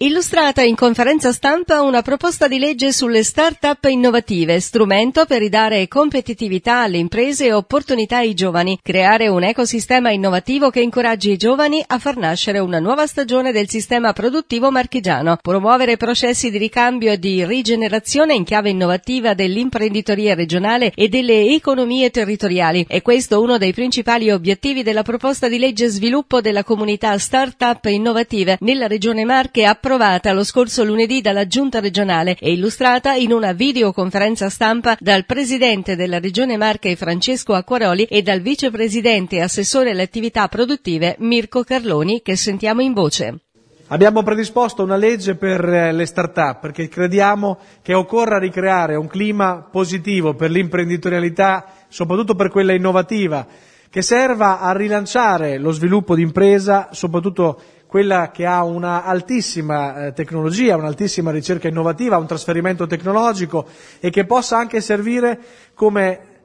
Illustrata in conferenza stampa una proposta di legge sulle start-up innovative, strumento per ridare competitività alle imprese e opportunità ai giovani, creare un ecosistema innovativo che incoraggi i giovani a far nascere una nuova stagione del sistema produttivo marchigiano, promuovere processi di ricambio e di rigenerazione in chiave innovativa dell'imprenditoria regionale e delle economie territoriali. E questo uno dei principali obiettivi della proposta di legge sviluppo della comunità start-up innovative nella regione Marche approvata lo scorso lunedì dalla Giunta regionale e illustrata in una videoconferenza stampa dal Presidente della Regione Marche Francesco Acquaroli e dal Vicepresidente e Assessore alle attività produttive Mirko Carloni che sentiamo in voce. Abbiamo predisposto una legge per eh, le start-up perché crediamo che occorra ricreare un clima positivo per l'imprenditorialità, soprattutto per quella innovativa, che serva a rilanciare lo sviluppo di impresa, soprattutto quella che ha una altissima eh, tecnologia, un'altissima ricerca innovativa, un trasferimento tecnologico e che possa anche servire come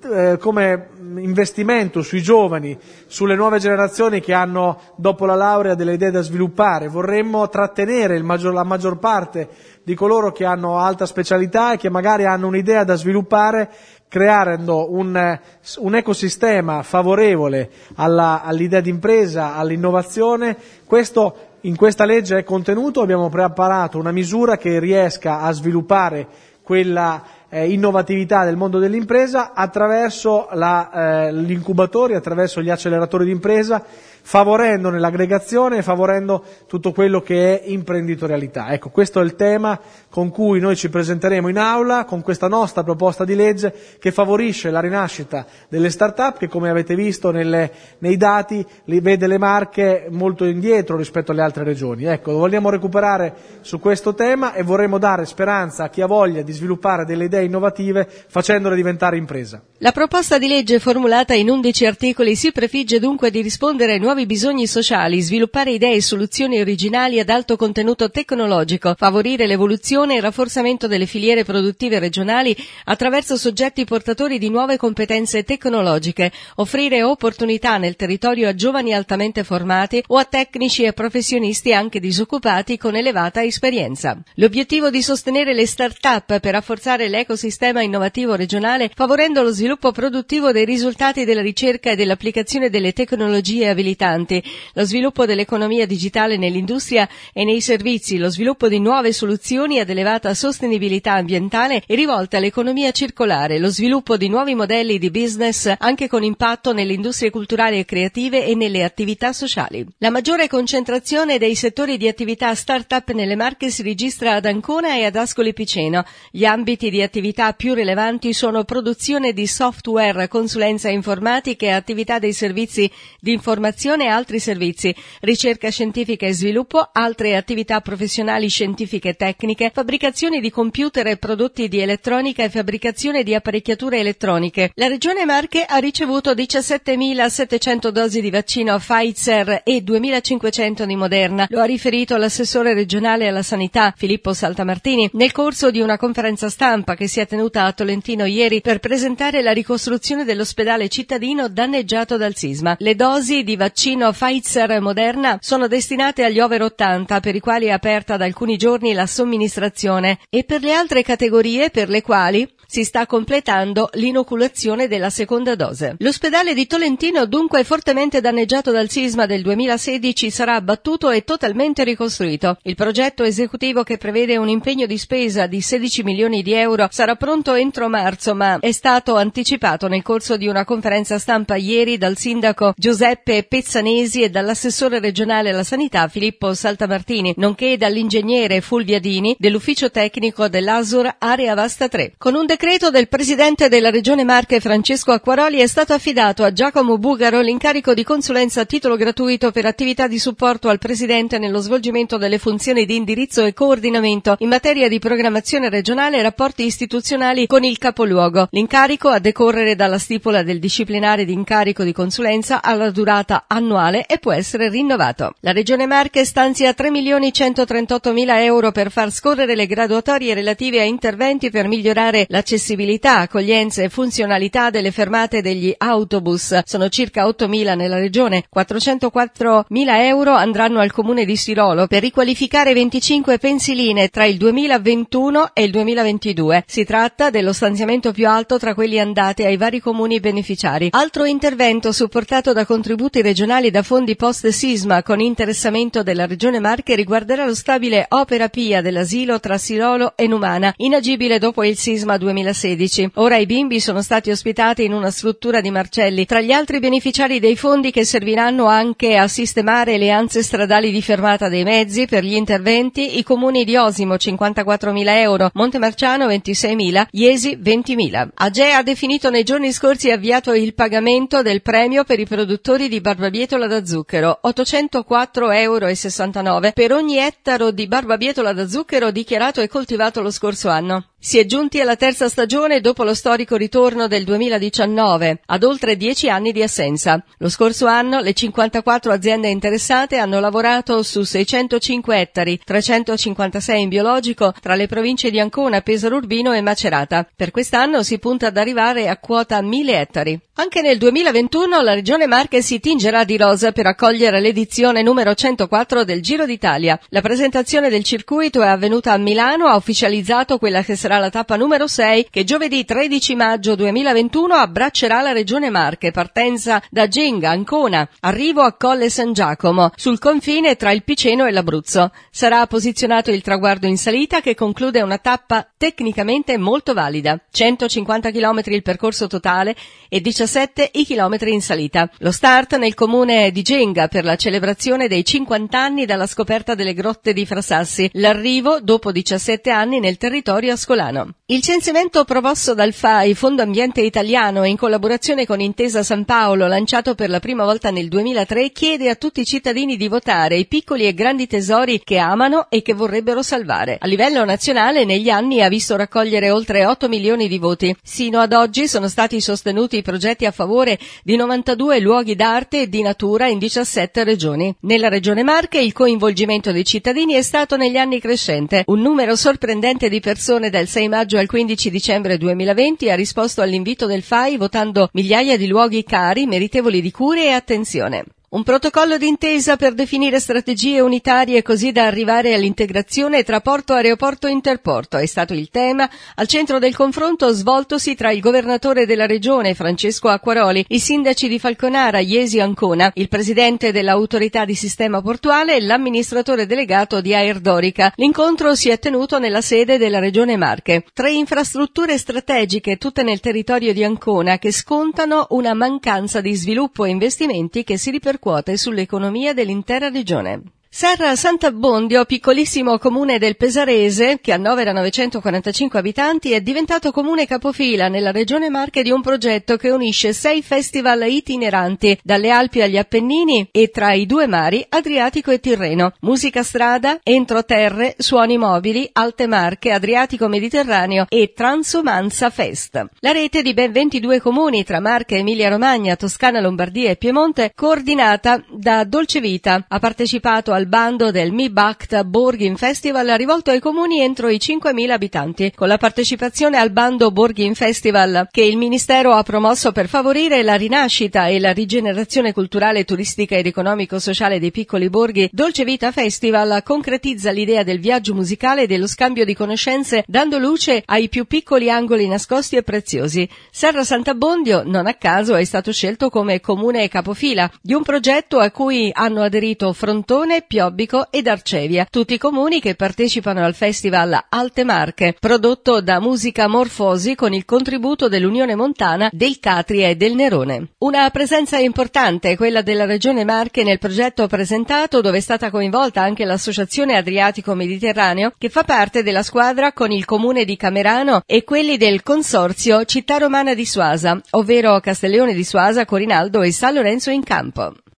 eh, come investimento sui giovani, sulle nuove generazioni che hanno dopo la laurea delle idee da sviluppare. Vorremmo trattenere maggior, la maggior parte di coloro che hanno alta specialità e che magari hanno un'idea da sviluppare creando un, un ecosistema favorevole alla, all'idea di impresa, all'innovazione. Questo in questa legge è contenuto, abbiamo preparato una misura che riesca a sviluppare quella eh, innovatività del mondo dell'impresa attraverso la, eh, gli incubatori, attraverso gli acceleratori di impresa favorendone l'aggregazione e favorendo tutto quello che è imprenditorialità. Ecco, questo è il tema con cui noi ci presenteremo in aula con questa nostra proposta di legge che favorisce la rinascita delle start-up che come avete visto nelle, nei dati li vede le marche molto indietro rispetto alle altre regioni. Ecco, vogliamo recuperare su questo tema e vorremmo dare speranza a chi ha voglia di sviluppare delle idee innovative facendole diventare impresa. La proposta di legge formulata in 11 articoli si prefigge dunque di rispondere ai nuovi nuovi bisogni sociali, sviluppare idee e soluzioni originali ad alto contenuto tecnologico, favorire l'evoluzione e il rafforzamento delle filiere produttive regionali attraverso soggetti portatori di nuove competenze tecnologiche, offrire opportunità nel territorio a giovani altamente formati o a tecnici e professionisti anche disoccupati con elevata esperienza. L'obiettivo di sostenere le start-up per rafforzare l'ecosistema innovativo regionale favorendo lo sviluppo produttivo dei risultati della ricerca e dell'applicazione delle tecnologie e importanti, lo sviluppo dell'economia digitale nell'industria e nei servizi, lo sviluppo di nuove soluzioni ad elevata sostenibilità ambientale e rivolte all'economia circolare, lo sviluppo di nuovi modelli di business anche con impatto nelle industrie culturali e creative e nelle attività sociali. La maggiore concentrazione dei settori di attività start-up nelle Marche si registra ad Ancona e ad Ascoli Piceno. Gli ambiti di attività più rilevanti sono produzione di software, consulenza informatica e attività dei servizi di informazione formazione e altri servizi, ricerca scientifica e sviluppo, altre attività professionali scientifiche e tecniche, fabbricazione di computer e prodotti di elettronica e fabbricazione di apparecchiature elettroniche. La Regione Marche ha ricevuto 17.700 dosi di vaccino Pfizer e 2.500 di Moderna. Lo ha riferito l'assessore regionale alla sanità Filippo Saltamartini nel corso di una conferenza stampa che si è tenuta a Tolentino ieri per presentare la ricostruzione dell'ospedale cittadino danneggiato dal sisma. Le dosi di vaccino vaccino Pfizer Moderna sono destinate agli over 80 per i quali è aperta da alcuni giorni la somministrazione e per le altre categorie per le quali si sta completando l'inoculazione della seconda dose. L'ospedale di Tolentino, dunque fortemente danneggiato dal sisma del 2016, sarà abbattuto e totalmente ricostruito. Il progetto esecutivo che prevede un impegno di spesa di 16 milioni di euro sarà pronto entro marzo, ma è stato anticipato nel corso di una conferenza stampa ieri dal sindaco Giuseppe Pezzanesi e dall'assessore regionale alla sanità Filippo Saltamartini, nonché dall'ingegnere Fulvia Dini dell'ufficio tecnico dell'Asur Area Vasta 3. Con un decreto del presidente della Regione Marche Francesco Acquaroli è stato affidato a Giacomo Bugaro l'incarico di consulenza a titolo gratuito per attività di supporto al presidente nello svolgimento delle funzioni di indirizzo e coordinamento in materia di programmazione regionale e rapporti istituzionali con il capoluogo. L'incarico a decorrere dalla stipula del disciplinare di incarico di consulenza alla durata annuale e può essere rinnovato. La Regione Marche stanzia 3 milioni 138 mila euro per far scorrere le graduatorie relative a interventi per migliorare l'accessibilità, accoglienza e funzionalità delle fermate degli autobus. Sono circa 8 mila nella regione. 404 mila euro andranno al comune di Sirolo per riqualificare 25 pensiline tra il 2021 e il 2022. Si tratta dello stanziamento più alto tra quelli andati ai vari comuni beneficiari. Altro intervento supportato da contributi regionali da fondi post-sisma con interessamento della Regione Marche riguarderà lo stabile Opera Pia dell'asilo tra Sirolo e Numana, inagibile dopo il sisma 2016. Ora i bimbi sono stati ospitati in una struttura di Marcelli. Tra gli altri beneficiari dei fondi che serviranno anche a sistemare le anse stradali di fermata dei mezzi per gli interventi, i comuni di Osimo 54.000 euro, Montemarciano 26.000, Iesi 20.000. AGE ha definito nei giorni scorsi avviato il pagamento del premio per i produttori di barbabietola da zucchero, 804,69 euro per ogni ettaro di barbabietola da zucchero dichiarato e coltivato lo scorso anno. Si è giunti alla terza stagione dopo lo storico ritorno del 2019, ad oltre dieci anni di assenza. Lo scorso anno le 54 aziende interessate hanno lavorato su 605 ettari, 356 in biologico, tra le province di Ancona, Pesaro Urbino e Macerata. Per quest'anno si punta ad arrivare a quota 1000 ettari. Anche nel 2021 la Regione Marche si tingerà di rosa per accogliere l'edizione numero 104 del Giro d'Italia. La presentazione del circuito è avvenuta a Milano, ha ufficializzato quella che sarà la tappa numero 6 che giovedì 13 maggio 2021 abbraccerà la Regione Marche, partenza da Genga, Ancona, arrivo a Colle San Giacomo, sul confine tra il Piceno e l'Abruzzo. Sarà posizionato il traguardo in salita che conclude una tappa tecnicamente molto valida. 150 km il percorso totale e 17 17 i chilometri in salita. Lo start nel comune di Genga per la celebrazione dei 50 anni dalla scoperta delle grotte di Frasassi. L'arrivo dopo 17 anni nel territorio ascolano. Il censimento promosso dal FAI, Fondo Ambiente Italiano, in collaborazione con Intesa San Paolo, lanciato per la prima volta nel 2003, chiede a tutti i cittadini di votare i piccoli e grandi tesori che amano e che vorrebbero salvare. A livello nazionale, negli anni ha visto raccogliere oltre 8 milioni di voti. Sino ad oggi sono stati sostenuti i progetti a favore di 92 luoghi d'arte e di natura in 17 regioni. Nella regione Marche il coinvolgimento dei cittadini è stato negli anni crescente. Un numero sorprendente di persone dal 6 maggio al 15 dicembre 2020 ha risposto all'invito del FAI votando migliaia di luoghi cari, meritevoli di cure e attenzione. Un protocollo d'intesa per definire strategie unitarie così da arrivare all'integrazione tra porto, aeroporto interporto è stato il tema al centro del confronto svoltosi tra il governatore della regione Francesco Acquaroli, i sindaci di Falconara, Iesi Ancona, il presidente dell'autorità di sistema portuale e l'amministratore delegato di Air Dorica. L'incontro si è tenuto nella sede della regione Marche. Tre infrastrutture strategiche tutte nel territorio di Ancona che scontano una mancanza di sviluppo e investimenti che si ripercuotono ripercuote sull'economia dell'intera regione. Serra Sant'Abbondio, piccolissimo comune del Pesarese, che annovera 945 abitanti, è diventato comune capofila nella regione Marche di un progetto che unisce sei festival itineranti, dalle Alpi agli Appennini e tra i due mari, Adriatico e Tirreno. Musica strada, entroterre, suoni mobili, Alte Marche, Adriatico Mediterraneo e Transumanza Fest. La rete di ben 22 comuni tra Marche, Emilia Romagna, Toscana, Lombardia e Piemonte, coordinata da Dolce Vita, ha partecipato al bando del Mi Bakta Borghin Festival rivolto ai comuni entro i 5.000 abitanti, con la partecipazione al bando Borghin Festival che il Ministero ha promosso per favorire la rinascita e la rigenerazione culturale, turistica ed economico-sociale dei piccoli borghi. Dolce Vita Festival concretizza l'idea del viaggio musicale e dello scambio di conoscenze dando luce ai più piccoli angoli nascosti e preziosi. Serra Sant'Abbondio, non a caso, è stato scelto come comune capofila di un progetto a cui hanno aderito Frontone, Piobbico ed Arcevia, tutti i comuni che partecipano al festival Alte Marche, prodotto da Musica Morfosi con il contributo dell'Unione Montana, del Catria e del Nerone. Una presenza importante è quella della Regione Marche nel progetto presentato dove è stata coinvolta anche l'Associazione Adriatico Mediterraneo che fa parte della squadra con il comune di Camerano e quelli del consorzio Città Romana di Suasa, ovvero Castelleone di Suasa, Corinaldo e San Lorenzo in Campo.